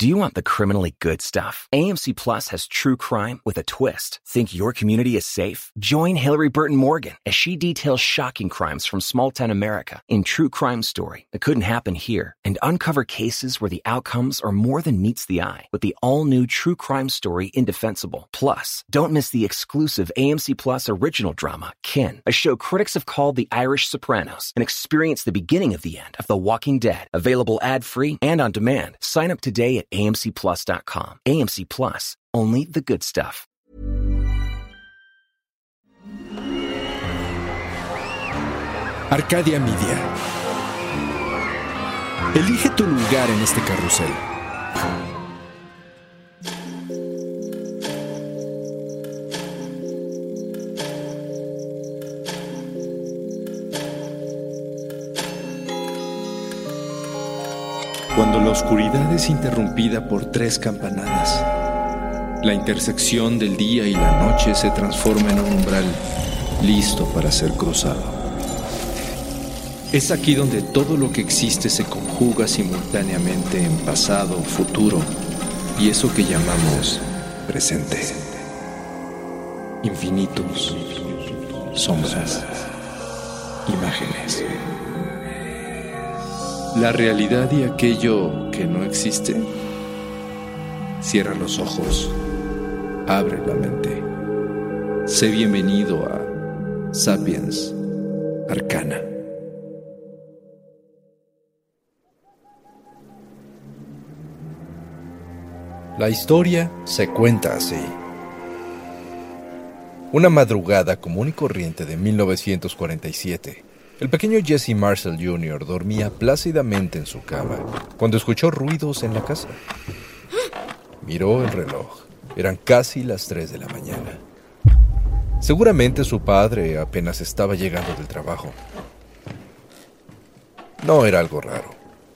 Do you want the criminally good stuff? AMC Plus has true crime with a twist. Think your community is safe? Join Hillary Burton Morgan as she details shocking crimes from small town America in True Crime Story that couldn't happen here and uncover cases where the outcomes are more than meets the eye with the all new True Crime Story Indefensible. Plus, don't miss the exclusive AMC Plus original drama, Kin, a show critics have called the Irish Sopranos, and experience the beginning of the end of The Walking Dead. Available ad free and on demand. Sign up today at amcplus.com. AMC Plus, only the good stuff. Arcadia Media. Elige tu lugar en este carrusel. La oscuridad es interrumpida por tres campanadas, la intersección del día y la noche se transforma en un umbral listo para ser cruzado. Es aquí donde todo lo que existe se conjuga simultáneamente en pasado, futuro y eso que llamamos presente. Infinitos, sombras, imágenes. La realidad y aquello no existe. Cierra los ojos, abre la mente. Sé bienvenido a Sapiens Arcana. La historia se cuenta así. Una madrugada común y corriente de 1947, el pequeño Jesse Marshall Jr. dormía plácidamente en su cama cuando escuchó ruidos en la casa. Miró el reloj. Eran casi las 3 de la mañana. Seguramente su padre apenas estaba llegando del trabajo. No era algo raro.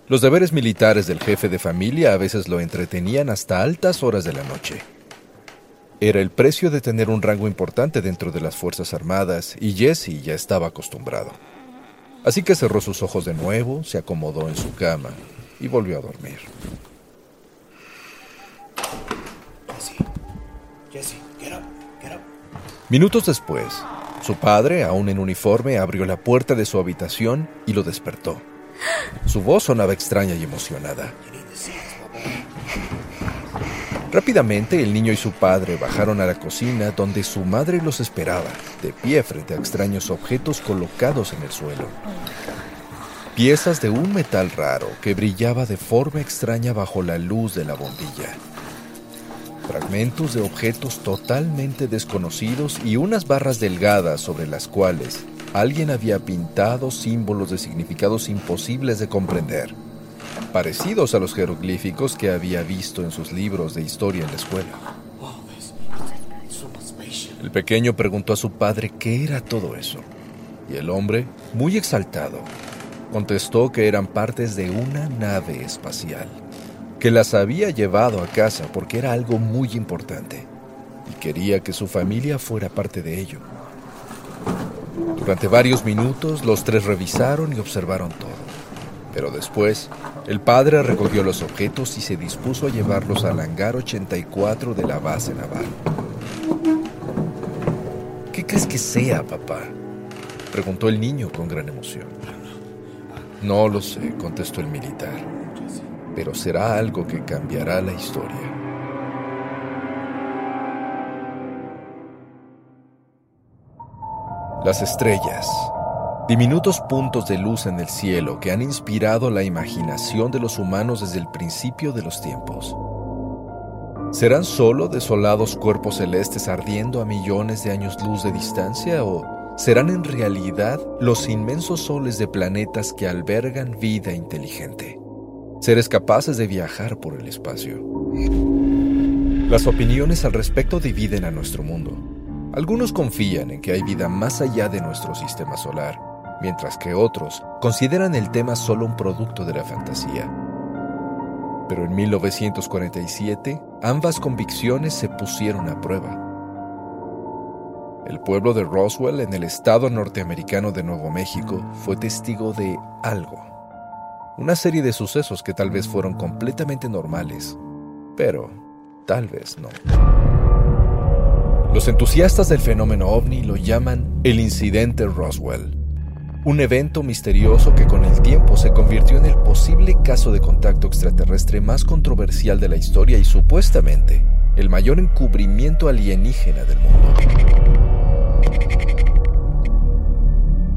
Los deberes militares del jefe de familia a veces lo entretenían hasta altas horas de la noche. Era el precio de tener un rango importante dentro de las Fuerzas Armadas y Jesse ya estaba acostumbrado. Así que cerró sus ojos de nuevo, se acomodó en su cama y volvió a dormir. Minutos después, su padre, aún en uniforme, abrió la puerta de su habitación y lo despertó. Su voz sonaba extraña y emocionada. Rápidamente el niño y su padre bajaron a la cocina donde su madre los esperaba, de pie frente a extraños objetos colocados en el suelo. Piezas de un metal raro que brillaba de forma extraña bajo la luz de la bombilla. Fragmentos de objetos totalmente desconocidos y unas barras delgadas sobre las cuales alguien había pintado símbolos de significados imposibles de comprender, parecidos a los jeroglíficos que había visto en sus libros de historia en la escuela. El pequeño preguntó a su padre qué era todo eso, y el hombre, muy exaltado, contestó que eran partes de una nave espacial, que las había llevado a casa porque era algo muy importante, y quería que su familia fuera parte de ello. Durante varios minutos los tres revisaron y observaron todo. Pero después, el padre recogió los objetos y se dispuso a llevarlos al hangar 84 de la base naval. ¿Qué crees que sea, papá? preguntó el niño con gran emoción. No lo sé, contestó el militar, pero será algo que cambiará la historia. Las estrellas, diminutos puntos de luz en el cielo que han inspirado la imaginación de los humanos desde el principio de los tiempos. ¿Serán solo desolados cuerpos celestes ardiendo a millones de años luz de distancia o serán en realidad los inmensos soles de planetas que albergan vida inteligente? Seres capaces de viajar por el espacio. Las opiniones al respecto dividen a nuestro mundo. Algunos confían en que hay vida más allá de nuestro sistema solar, mientras que otros consideran el tema solo un producto de la fantasía. Pero en 1947, ambas convicciones se pusieron a prueba. El pueblo de Roswell, en el estado norteamericano de Nuevo México, fue testigo de algo. Una serie de sucesos que tal vez fueron completamente normales, pero tal vez no. Los entusiastas del fenómeno ovni lo llaman el incidente Roswell, un evento misterioso que con el tiempo se convirtió en el posible caso de contacto extraterrestre más controversial de la historia y supuestamente el mayor encubrimiento alienígena del mundo.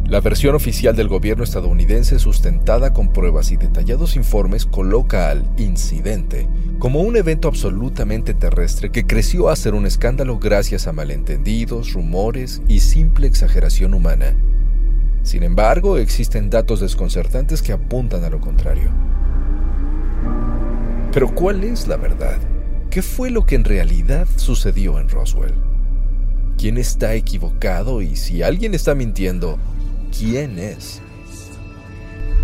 La versión oficial del gobierno estadounidense, sustentada con pruebas y detallados informes, coloca al incidente como un evento absolutamente terrestre que creció a ser un escándalo gracias a malentendidos, rumores y simple exageración humana. Sin embargo, existen datos desconcertantes que apuntan a lo contrario. Pero ¿cuál es la verdad? ¿Qué fue lo que en realidad sucedió en Roswell? ¿Quién está equivocado y si alguien está mintiendo, quién es.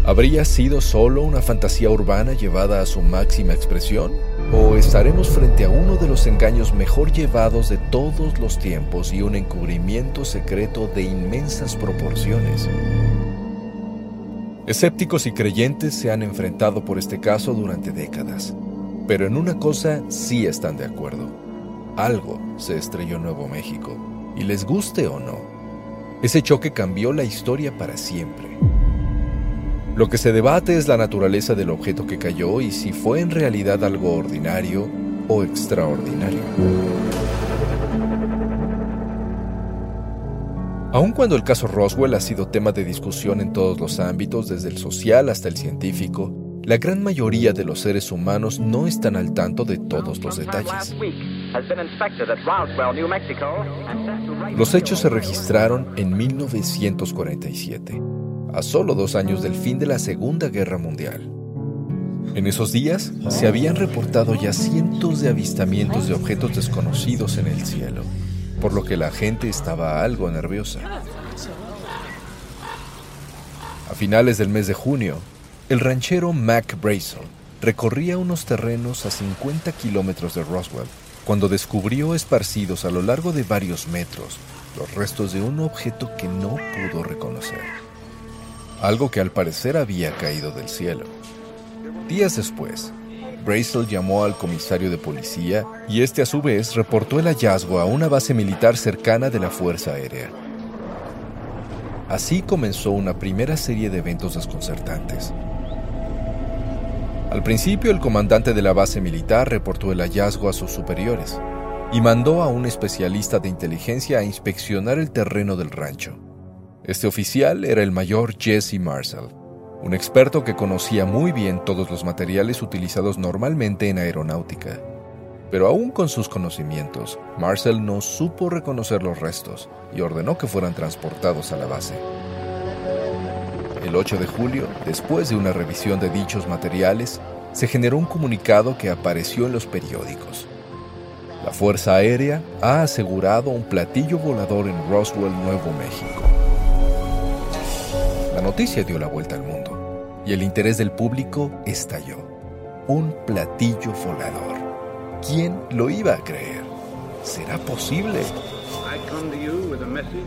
¿Habría sido solo una fantasía urbana llevada a su máxima expresión? ¿O estaremos frente a uno de los engaños mejor llevados de todos los tiempos y un encubrimiento secreto de inmensas proporciones? Escépticos y creyentes se han enfrentado por este caso durante décadas, pero en una cosa sí están de acuerdo. Algo se estrelló en Nuevo México, y les guste o no, ese choque cambió la historia para siempre. Lo que se debate es la naturaleza del objeto que cayó y si fue en realidad algo ordinario o extraordinario. Aun cuando el caso Roswell ha sido tema de discusión en todos los ámbitos, desde el social hasta el científico, la gran mayoría de los seres humanos no están al tanto de todos los detalles. Los hechos se registraron en 1947, a solo dos años del fin de la Segunda Guerra Mundial. En esos días se habían reportado ya cientos de avistamientos de objetos desconocidos en el cielo, por lo que la gente estaba algo nerviosa. A finales del mes de junio, el ranchero Mac Brazel recorría unos terrenos a 50 kilómetros de Roswell cuando descubrió esparcidos a lo largo de varios metros los restos de un objeto que no pudo reconocer. Algo que al parecer había caído del cielo. Días después, Brazel llamó al comisario de policía y este a su vez reportó el hallazgo a una base militar cercana de la Fuerza Aérea. Así comenzó una primera serie de eventos desconcertantes. Al principio, el comandante de la base militar reportó el hallazgo a sus superiores y mandó a un especialista de inteligencia a inspeccionar el terreno del rancho. Este oficial era el mayor Jesse Marshall, un experto que conocía muy bien todos los materiales utilizados normalmente en aeronáutica. Pero aún con sus conocimientos, Marcel no supo reconocer los restos y ordenó que fueran transportados a la base. El 8 de julio, después de una revisión de dichos materiales, se generó un comunicado que apareció en los periódicos. La Fuerza Aérea ha asegurado un platillo volador en Roswell, Nuevo México. La noticia dio la vuelta al mundo y el interés del público estalló. Un platillo volador. ¿Quién lo iba a creer? ¿Será posible?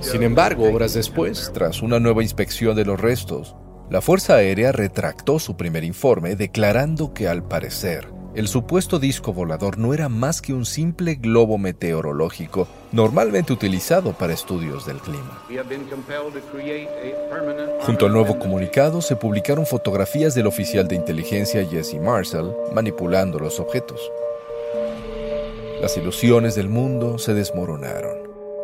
Sin embargo, horas después, tras una nueva inspección de los restos, la Fuerza Aérea retractó su primer informe declarando que al parecer el supuesto disco volador no era más que un simple globo meteorológico normalmente utilizado para estudios del clima. Junto al nuevo comunicado se publicaron fotografías del oficial de inteligencia Jesse Marshall manipulando los objetos. Las ilusiones del mundo se desmoronaron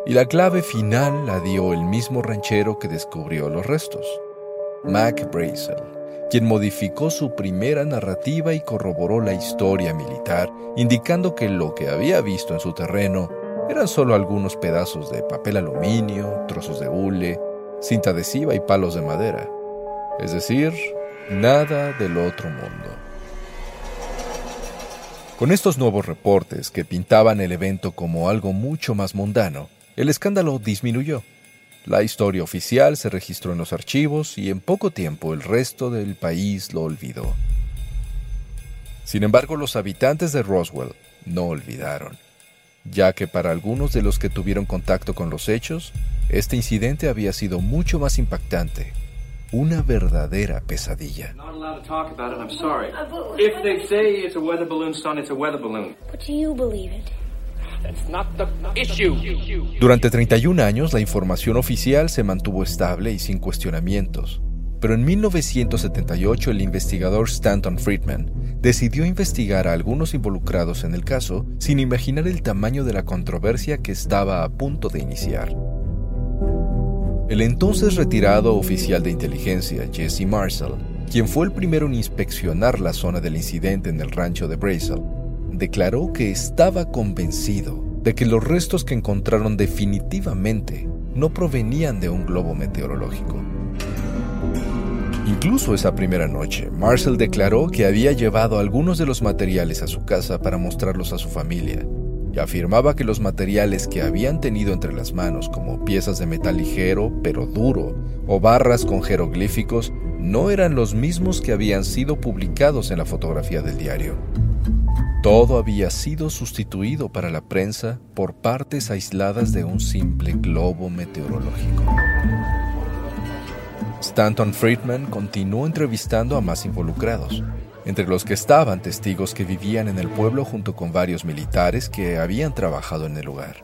y la clave final la dio el mismo ranchero que descubrió los restos, Mac Brazel, quien modificó su primera narrativa y corroboró la historia militar, indicando que lo que había visto en su terreno eran solo algunos pedazos de papel aluminio, trozos de hule, cinta adhesiva y palos de madera. Es decir, nada del otro mundo. Con estos nuevos reportes que pintaban el evento como algo mucho más mundano, el escándalo disminuyó. La historia oficial se registró en los archivos y en poco tiempo el resto del país lo olvidó. Sin embargo, los habitantes de Roswell no olvidaron, ya que para algunos de los que tuvieron contacto con los hechos, este incidente había sido mucho más impactante una verdadera pesadilla. If they say it's a weather balloon, son, it's a weather balloon. But do you believe it? Durante 31 años la información oficial se mantuvo estable y sin cuestionamientos. Pero en 1978 el investigador Stanton Friedman decidió investigar a algunos involucrados en el caso sin imaginar el tamaño de la controversia que estaba a punto de iniciar. El entonces retirado oficial de inteligencia, Jesse Marshall, quien fue el primero en inspeccionar la zona del incidente en el rancho de Brazel, declaró que estaba convencido de que los restos que encontraron definitivamente no provenían de un globo meteorológico. Incluso esa primera noche, Marshall declaró que había llevado algunos de los materiales a su casa para mostrarlos a su familia, y afirmaba que los materiales que habían tenido entre las manos, como piezas de metal ligero pero duro, o barras con jeroglíficos, no eran los mismos que habían sido publicados en la fotografía del diario. Todo había sido sustituido para la prensa por partes aisladas de un simple globo meteorológico. Stanton Friedman continuó entrevistando a más involucrados, entre los que estaban testigos que vivían en el pueblo junto con varios militares que habían trabajado en el lugar.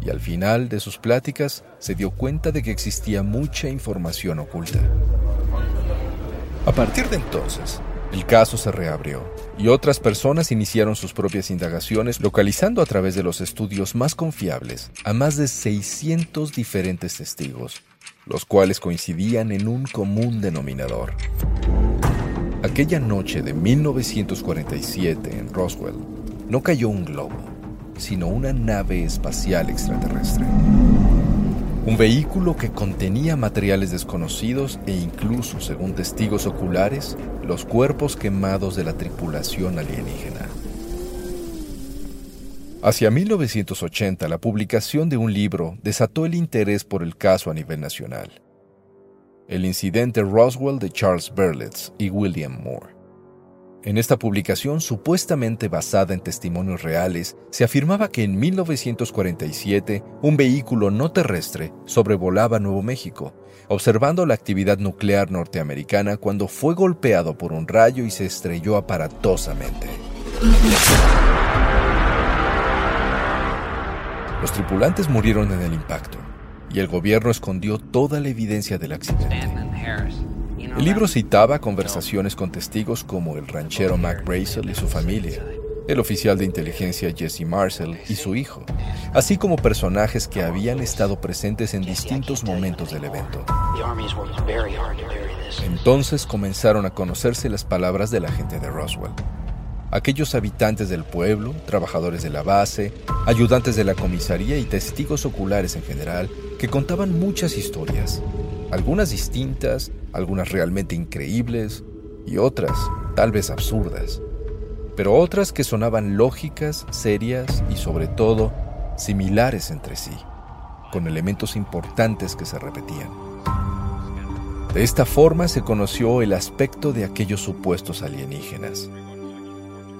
Y al final de sus pláticas se dio cuenta de que existía mucha información oculta. A partir de entonces, el caso se reabrió y otras personas iniciaron sus propias indagaciones localizando a través de los estudios más confiables a más de 600 diferentes testigos, los cuales coincidían en un común denominador. Aquella noche de 1947 en Roswell no cayó un globo, sino una nave espacial extraterrestre. Un vehículo que contenía materiales desconocidos e incluso, según testigos oculares, los cuerpos quemados de la tripulación alienígena. Hacia 1980, la publicación de un libro desató el interés por el caso a nivel nacional. El incidente Roswell de Charles Berlitz y William Moore. En esta publicación, supuestamente basada en testimonios reales, se afirmaba que en 1947 un vehículo no terrestre sobrevolaba Nuevo México, observando la actividad nuclear norteamericana cuando fue golpeado por un rayo y se estrelló aparatosamente. Los tripulantes murieron en el impacto y el gobierno escondió toda la evidencia del accidente. El libro citaba conversaciones con testigos como el ranchero Mac Brazel y su familia, el oficial de inteligencia Jesse Marcel y su hijo, así como personajes que habían estado presentes en distintos momentos del evento. Entonces comenzaron a conocerse las palabras de la gente de Roswell. Aquellos habitantes del pueblo, trabajadores de la base, ayudantes de la comisaría y testigos oculares en general, que contaban muchas historias, algunas distintas, algunas realmente increíbles y otras tal vez absurdas, pero otras que sonaban lógicas, serias y sobre todo similares entre sí, con elementos importantes que se repetían. De esta forma se conoció el aspecto de aquellos supuestos alienígenas.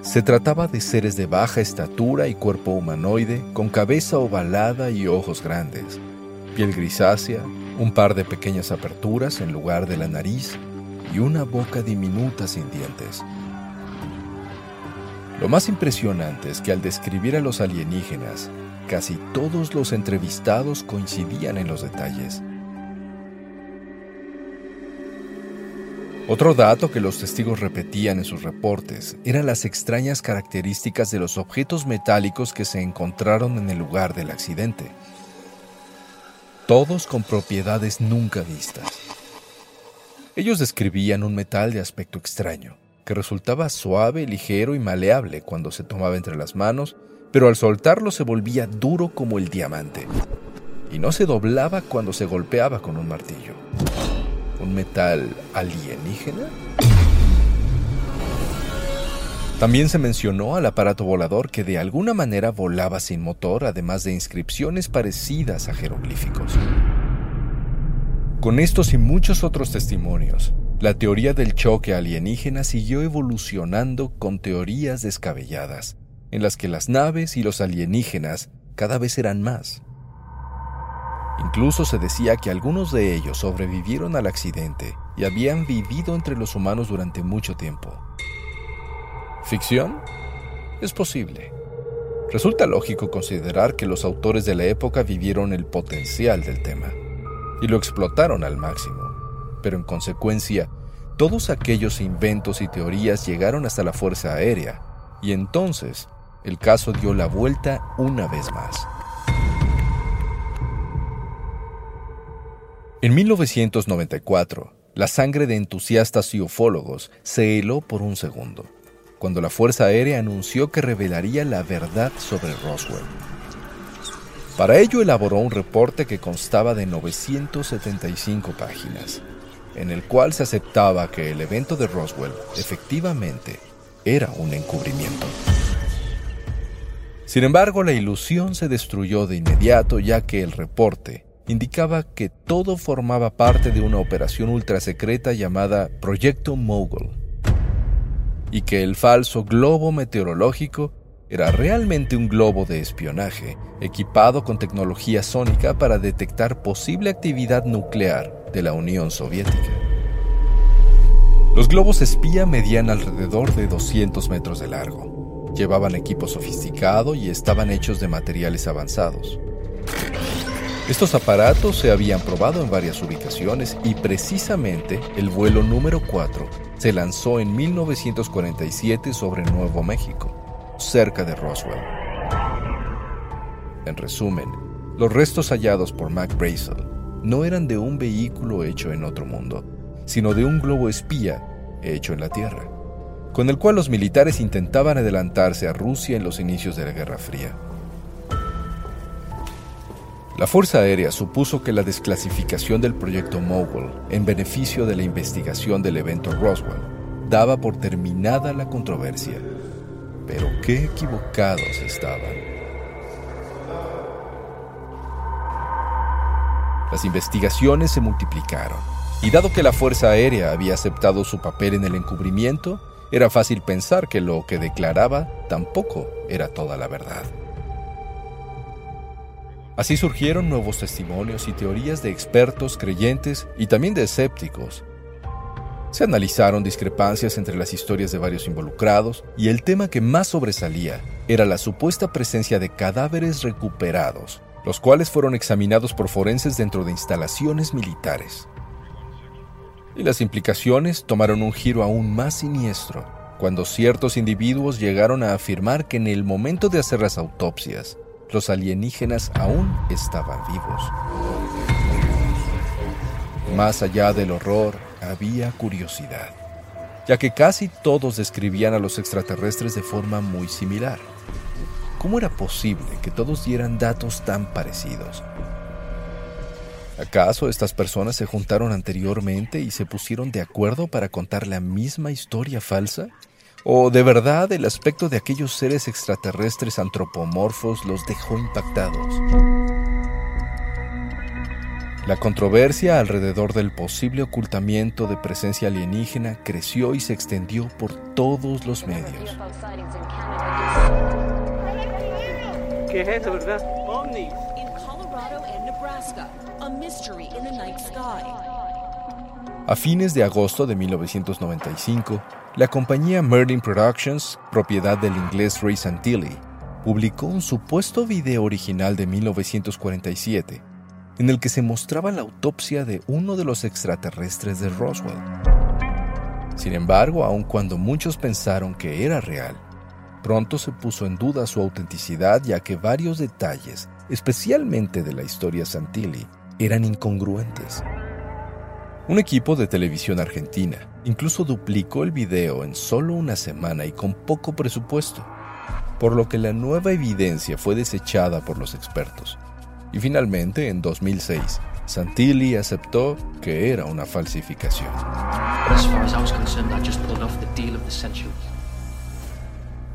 Se trataba de seres de baja estatura y cuerpo humanoide, con cabeza ovalada y ojos grandes, piel grisácea, un par de pequeñas aperturas en lugar de la nariz y una boca diminuta sin dientes. Lo más impresionante es que al describir a los alienígenas, casi todos los entrevistados coincidían en los detalles. Otro dato que los testigos repetían en sus reportes eran las extrañas características de los objetos metálicos que se encontraron en el lugar del accidente todos con propiedades nunca vistas. Ellos describían un metal de aspecto extraño, que resultaba suave, ligero y maleable cuando se tomaba entre las manos, pero al soltarlo se volvía duro como el diamante, y no se doblaba cuando se golpeaba con un martillo. ¿Un metal alienígena? También se mencionó al aparato volador que de alguna manera volaba sin motor, además de inscripciones parecidas a jeroglíficos. Con estos y muchos otros testimonios, la teoría del choque alienígena siguió evolucionando con teorías descabelladas, en las que las naves y los alienígenas cada vez eran más. Incluso se decía que algunos de ellos sobrevivieron al accidente y habían vivido entre los humanos durante mucho tiempo. ¿Ficción? Es posible. Resulta lógico considerar que los autores de la época vivieron el potencial del tema y lo explotaron al máximo, pero en consecuencia, todos aquellos inventos y teorías llegaron hasta la Fuerza Aérea, y entonces el caso dio la vuelta una vez más. En 1994, la sangre de entusiastas y ufólogos se heló por un segundo, cuando la Fuerza Aérea anunció que revelaría la verdad sobre Roswell. Para ello elaboró un reporte que constaba de 975 páginas, en el cual se aceptaba que el evento de Roswell efectivamente era un encubrimiento. Sin embargo, la ilusión se destruyó de inmediato ya que el reporte indicaba que todo formaba parte de una operación ultrasecreta llamada Proyecto Mogul y que el falso globo meteorológico era realmente un globo de espionaje equipado con tecnología sónica para detectar posible actividad nuclear de la Unión Soviética. Los globos espía medían alrededor de 200 metros de largo. Llevaban equipo sofisticado y estaban hechos de materiales avanzados. Estos aparatos se habían probado en varias ubicaciones y precisamente el vuelo número 4 se lanzó en 1947 sobre Nuevo México cerca de Roswell. En resumen, los restos hallados por Mac Brazel no eran de un vehículo hecho en otro mundo, sino de un globo espía hecho en la Tierra, con el cual los militares intentaban adelantarse a Rusia en los inicios de la Guerra Fría. La Fuerza Aérea supuso que la desclasificación del proyecto Mogul en beneficio de la investigación del evento Roswell daba por terminada la controversia pero qué equivocados estaban. Las investigaciones se multiplicaron, y dado que la Fuerza Aérea había aceptado su papel en el encubrimiento, era fácil pensar que lo que declaraba tampoco era toda la verdad. Así surgieron nuevos testimonios y teorías de expertos, creyentes y también de escépticos, se analizaron discrepancias entre las historias de varios involucrados y el tema que más sobresalía era la supuesta presencia de cadáveres recuperados, los cuales fueron examinados por forenses dentro de instalaciones militares. Y las implicaciones tomaron un giro aún más siniestro cuando ciertos individuos llegaron a afirmar que en el momento de hacer las autopsias, los alienígenas aún estaban vivos. Más allá del horror, había curiosidad, ya que casi todos describían a los extraterrestres de forma muy similar. ¿Cómo era posible que todos dieran datos tan parecidos? ¿Acaso estas personas se juntaron anteriormente y se pusieron de acuerdo para contar la misma historia falsa? ¿O de verdad el aspecto de aquellos seres extraterrestres antropomorfos los dejó impactados? La controversia alrededor del posible ocultamiento de presencia alienígena creció y se extendió por todos los medios. ¿Qué es eso, verdad? A fines de agosto de 1995, la compañía Merlin Productions, propiedad del inglés Ray Santilli, publicó un supuesto video original de 1947 en el que se mostraba la autopsia de uno de los extraterrestres de Roswell. Sin embargo, aun cuando muchos pensaron que era real, pronto se puso en duda su autenticidad ya que varios detalles, especialmente de la historia Santilli, eran incongruentes. Un equipo de televisión argentina incluso duplicó el video en solo una semana y con poco presupuesto, por lo que la nueva evidencia fue desechada por los expertos. Y finalmente, en 2006, Santilli aceptó que era una falsificación.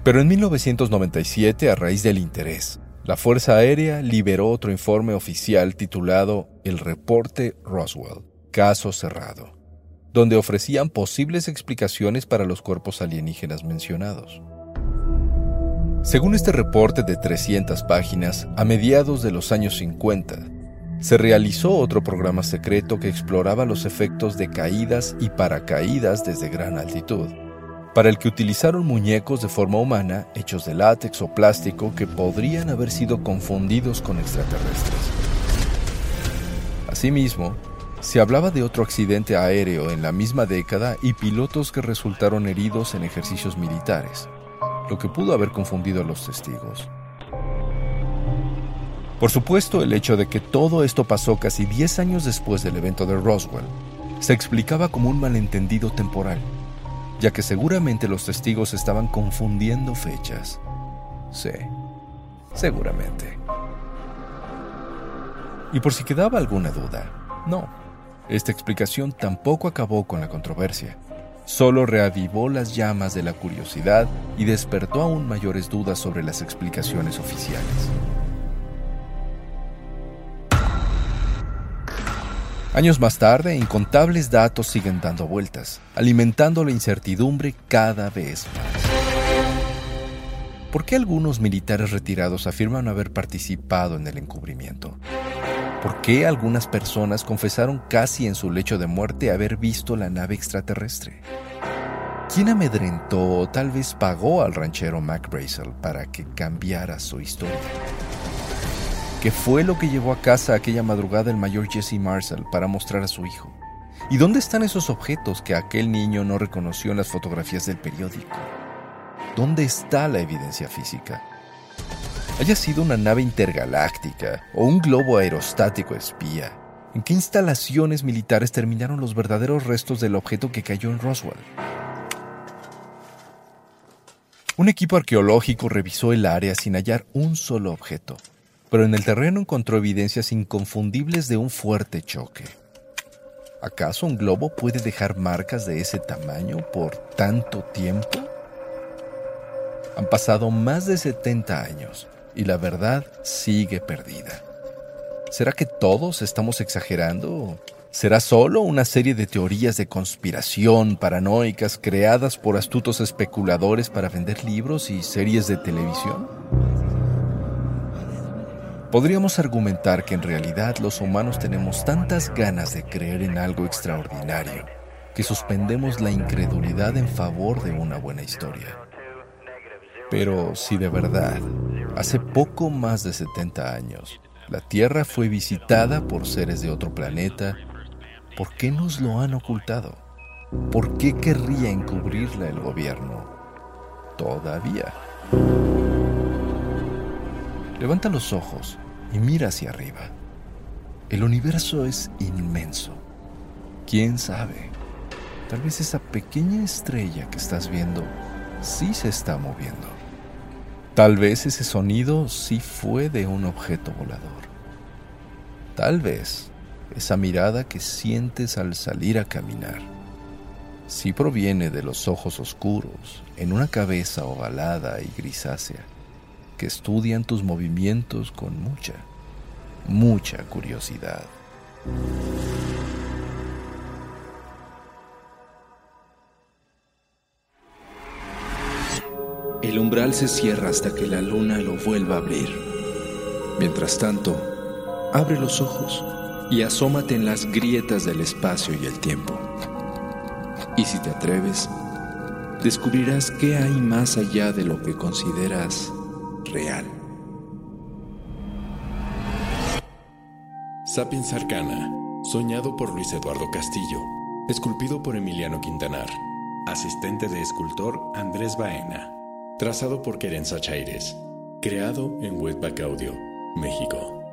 Pero en 1997, a raíz del interés, la Fuerza Aérea liberó otro informe oficial titulado El Reporte Roswell, Caso Cerrado, donde ofrecían posibles explicaciones para los cuerpos alienígenas mencionados. Según este reporte de 300 páginas, a mediados de los años 50, Se realizó otro programa secreto que exploraba los efectos de caídas y paracaídas desde gran altitud, para el que utilizaron muñecos de forma humana hechos de látex o plástico que podrían haber sido confundidos con extraterrestres. Asimismo, se hablaba de otro accidente aéreo en la misma década y pilotos que resultaron heridos en ejercicios militares, lo que pudo haber confundido a los testigos. Por supuesto, el hecho de que todo esto pasó casi 10 años después del evento de Roswell se explicaba como un malentendido temporal, ya que seguramente los testigos estaban confundiendo fechas. Sí, seguramente. Y por si quedaba alguna duda, no, esta explicación tampoco acabó con la controversia, solo reavivó las llamas de la curiosidad y despertó aún mayores dudas sobre las explicaciones oficiales. Años más tarde, incontables datos siguen dando vueltas, alimentando la incertidumbre cada vez más. ¿Por qué algunos militares retirados afirman haber participado en el encubrimiento? ¿Por qué algunas personas confesaron casi en su lecho de muerte haber visto la nave extraterrestre? ¿Quién amedrentó o tal vez pagó al ranchero Mac Brazel para que cambiara su historia? ¿Qué fue lo que llevó a casa aquella madrugada el mayor Jesse Marshall para mostrar a su hijo? ¿Y dónde están esos objetos que aquel niño no reconoció en las fotografías del periódico? ¿Dónde está la evidencia física? Haya sido una nave intergaláctica o un globo aerostático espía, ¿en qué instalaciones militares terminaron los verdaderos restos del objeto que cayó en Roswell? Un equipo arqueológico revisó el área sin hallar un solo objeto pero en el terreno encontró evidencias inconfundibles de un fuerte choque. ¿Acaso un globo puede dejar marcas de ese tamaño por tanto tiempo? Han pasado más de 70 años y la verdad sigue perdida. ¿Será que todos estamos exagerando? ¿Será solo una serie de teorías de conspiración paranoicas creadas por astutos especuladores para vender libros y series de televisión? Podríamos argumentar que en realidad los humanos tenemos tantas ganas de creer en algo extraordinario que suspendemos la incredulidad en favor de una buena historia. Pero si de verdad, hace poco más de 70 años, la Tierra fue visitada por seres de otro planeta, ¿por qué nos lo han ocultado? ¿Por qué querría encubrirla el gobierno? Todavía. Levanta los ojos y mira hacia arriba. El universo es inmenso. ¿Quién sabe? Tal vez esa pequeña estrella que estás viendo sí se está moviendo. Tal vez ese sonido sí fue de un objeto volador. Tal vez esa mirada que sientes al salir a caminar sí proviene de los ojos oscuros en una cabeza ovalada y grisácea que estudian tus movimientos con mucha, mucha curiosidad. El umbral se cierra hasta que la luna lo vuelva a abrir. Mientras tanto, abre los ojos y asómate en las grietas del espacio y el tiempo. Y si te atreves, descubrirás qué hay más allá de lo que consideras real. Sapiens Arcana, soñado por Luis Eduardo Castillo, esculpido por Emiliano Quintanar, asistente de escultor Andrés Baena, trazado por Querenza Chaires, creado en Webback Audio, México.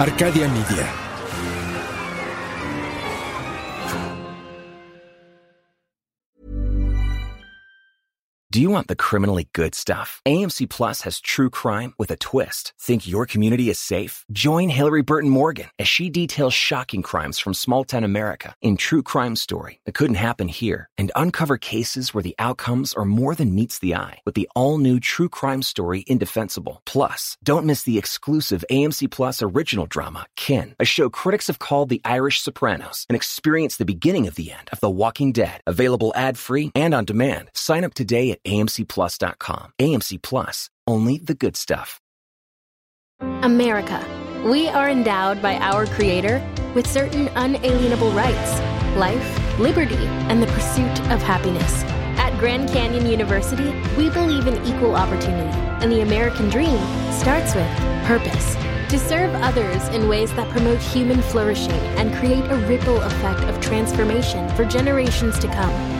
Arcadia Media. Do you want the criminally good stuff? AMC Plus has true crime with a twist. Think your community is safe? Join Hillary Burton Morgan as she details shocking crimes from small town America in True Crime Story that couldn't happen here and uncover cases where the outcomes are more than meets the eye with the all new True Crime Story Indefensible. Plus, don't miss the exclusive AMC Plus original drama, Kin, a show critics have called the Irish Sopranos, and experience the beginning of the end of The Walking Dead. Available ad free and on demand. Sign up today amcplus.com. AMC Plus, only the good stuff. America. We are endowed by our Creator with certain unalienable rights life, liberty, and the pursuit of happiness. At Grand Canyon University, we believe in equal opportunity, and the American dream starts with purpose. To serve others in ways that promote human flourishing and create a ripple effect of transformation for generations to come.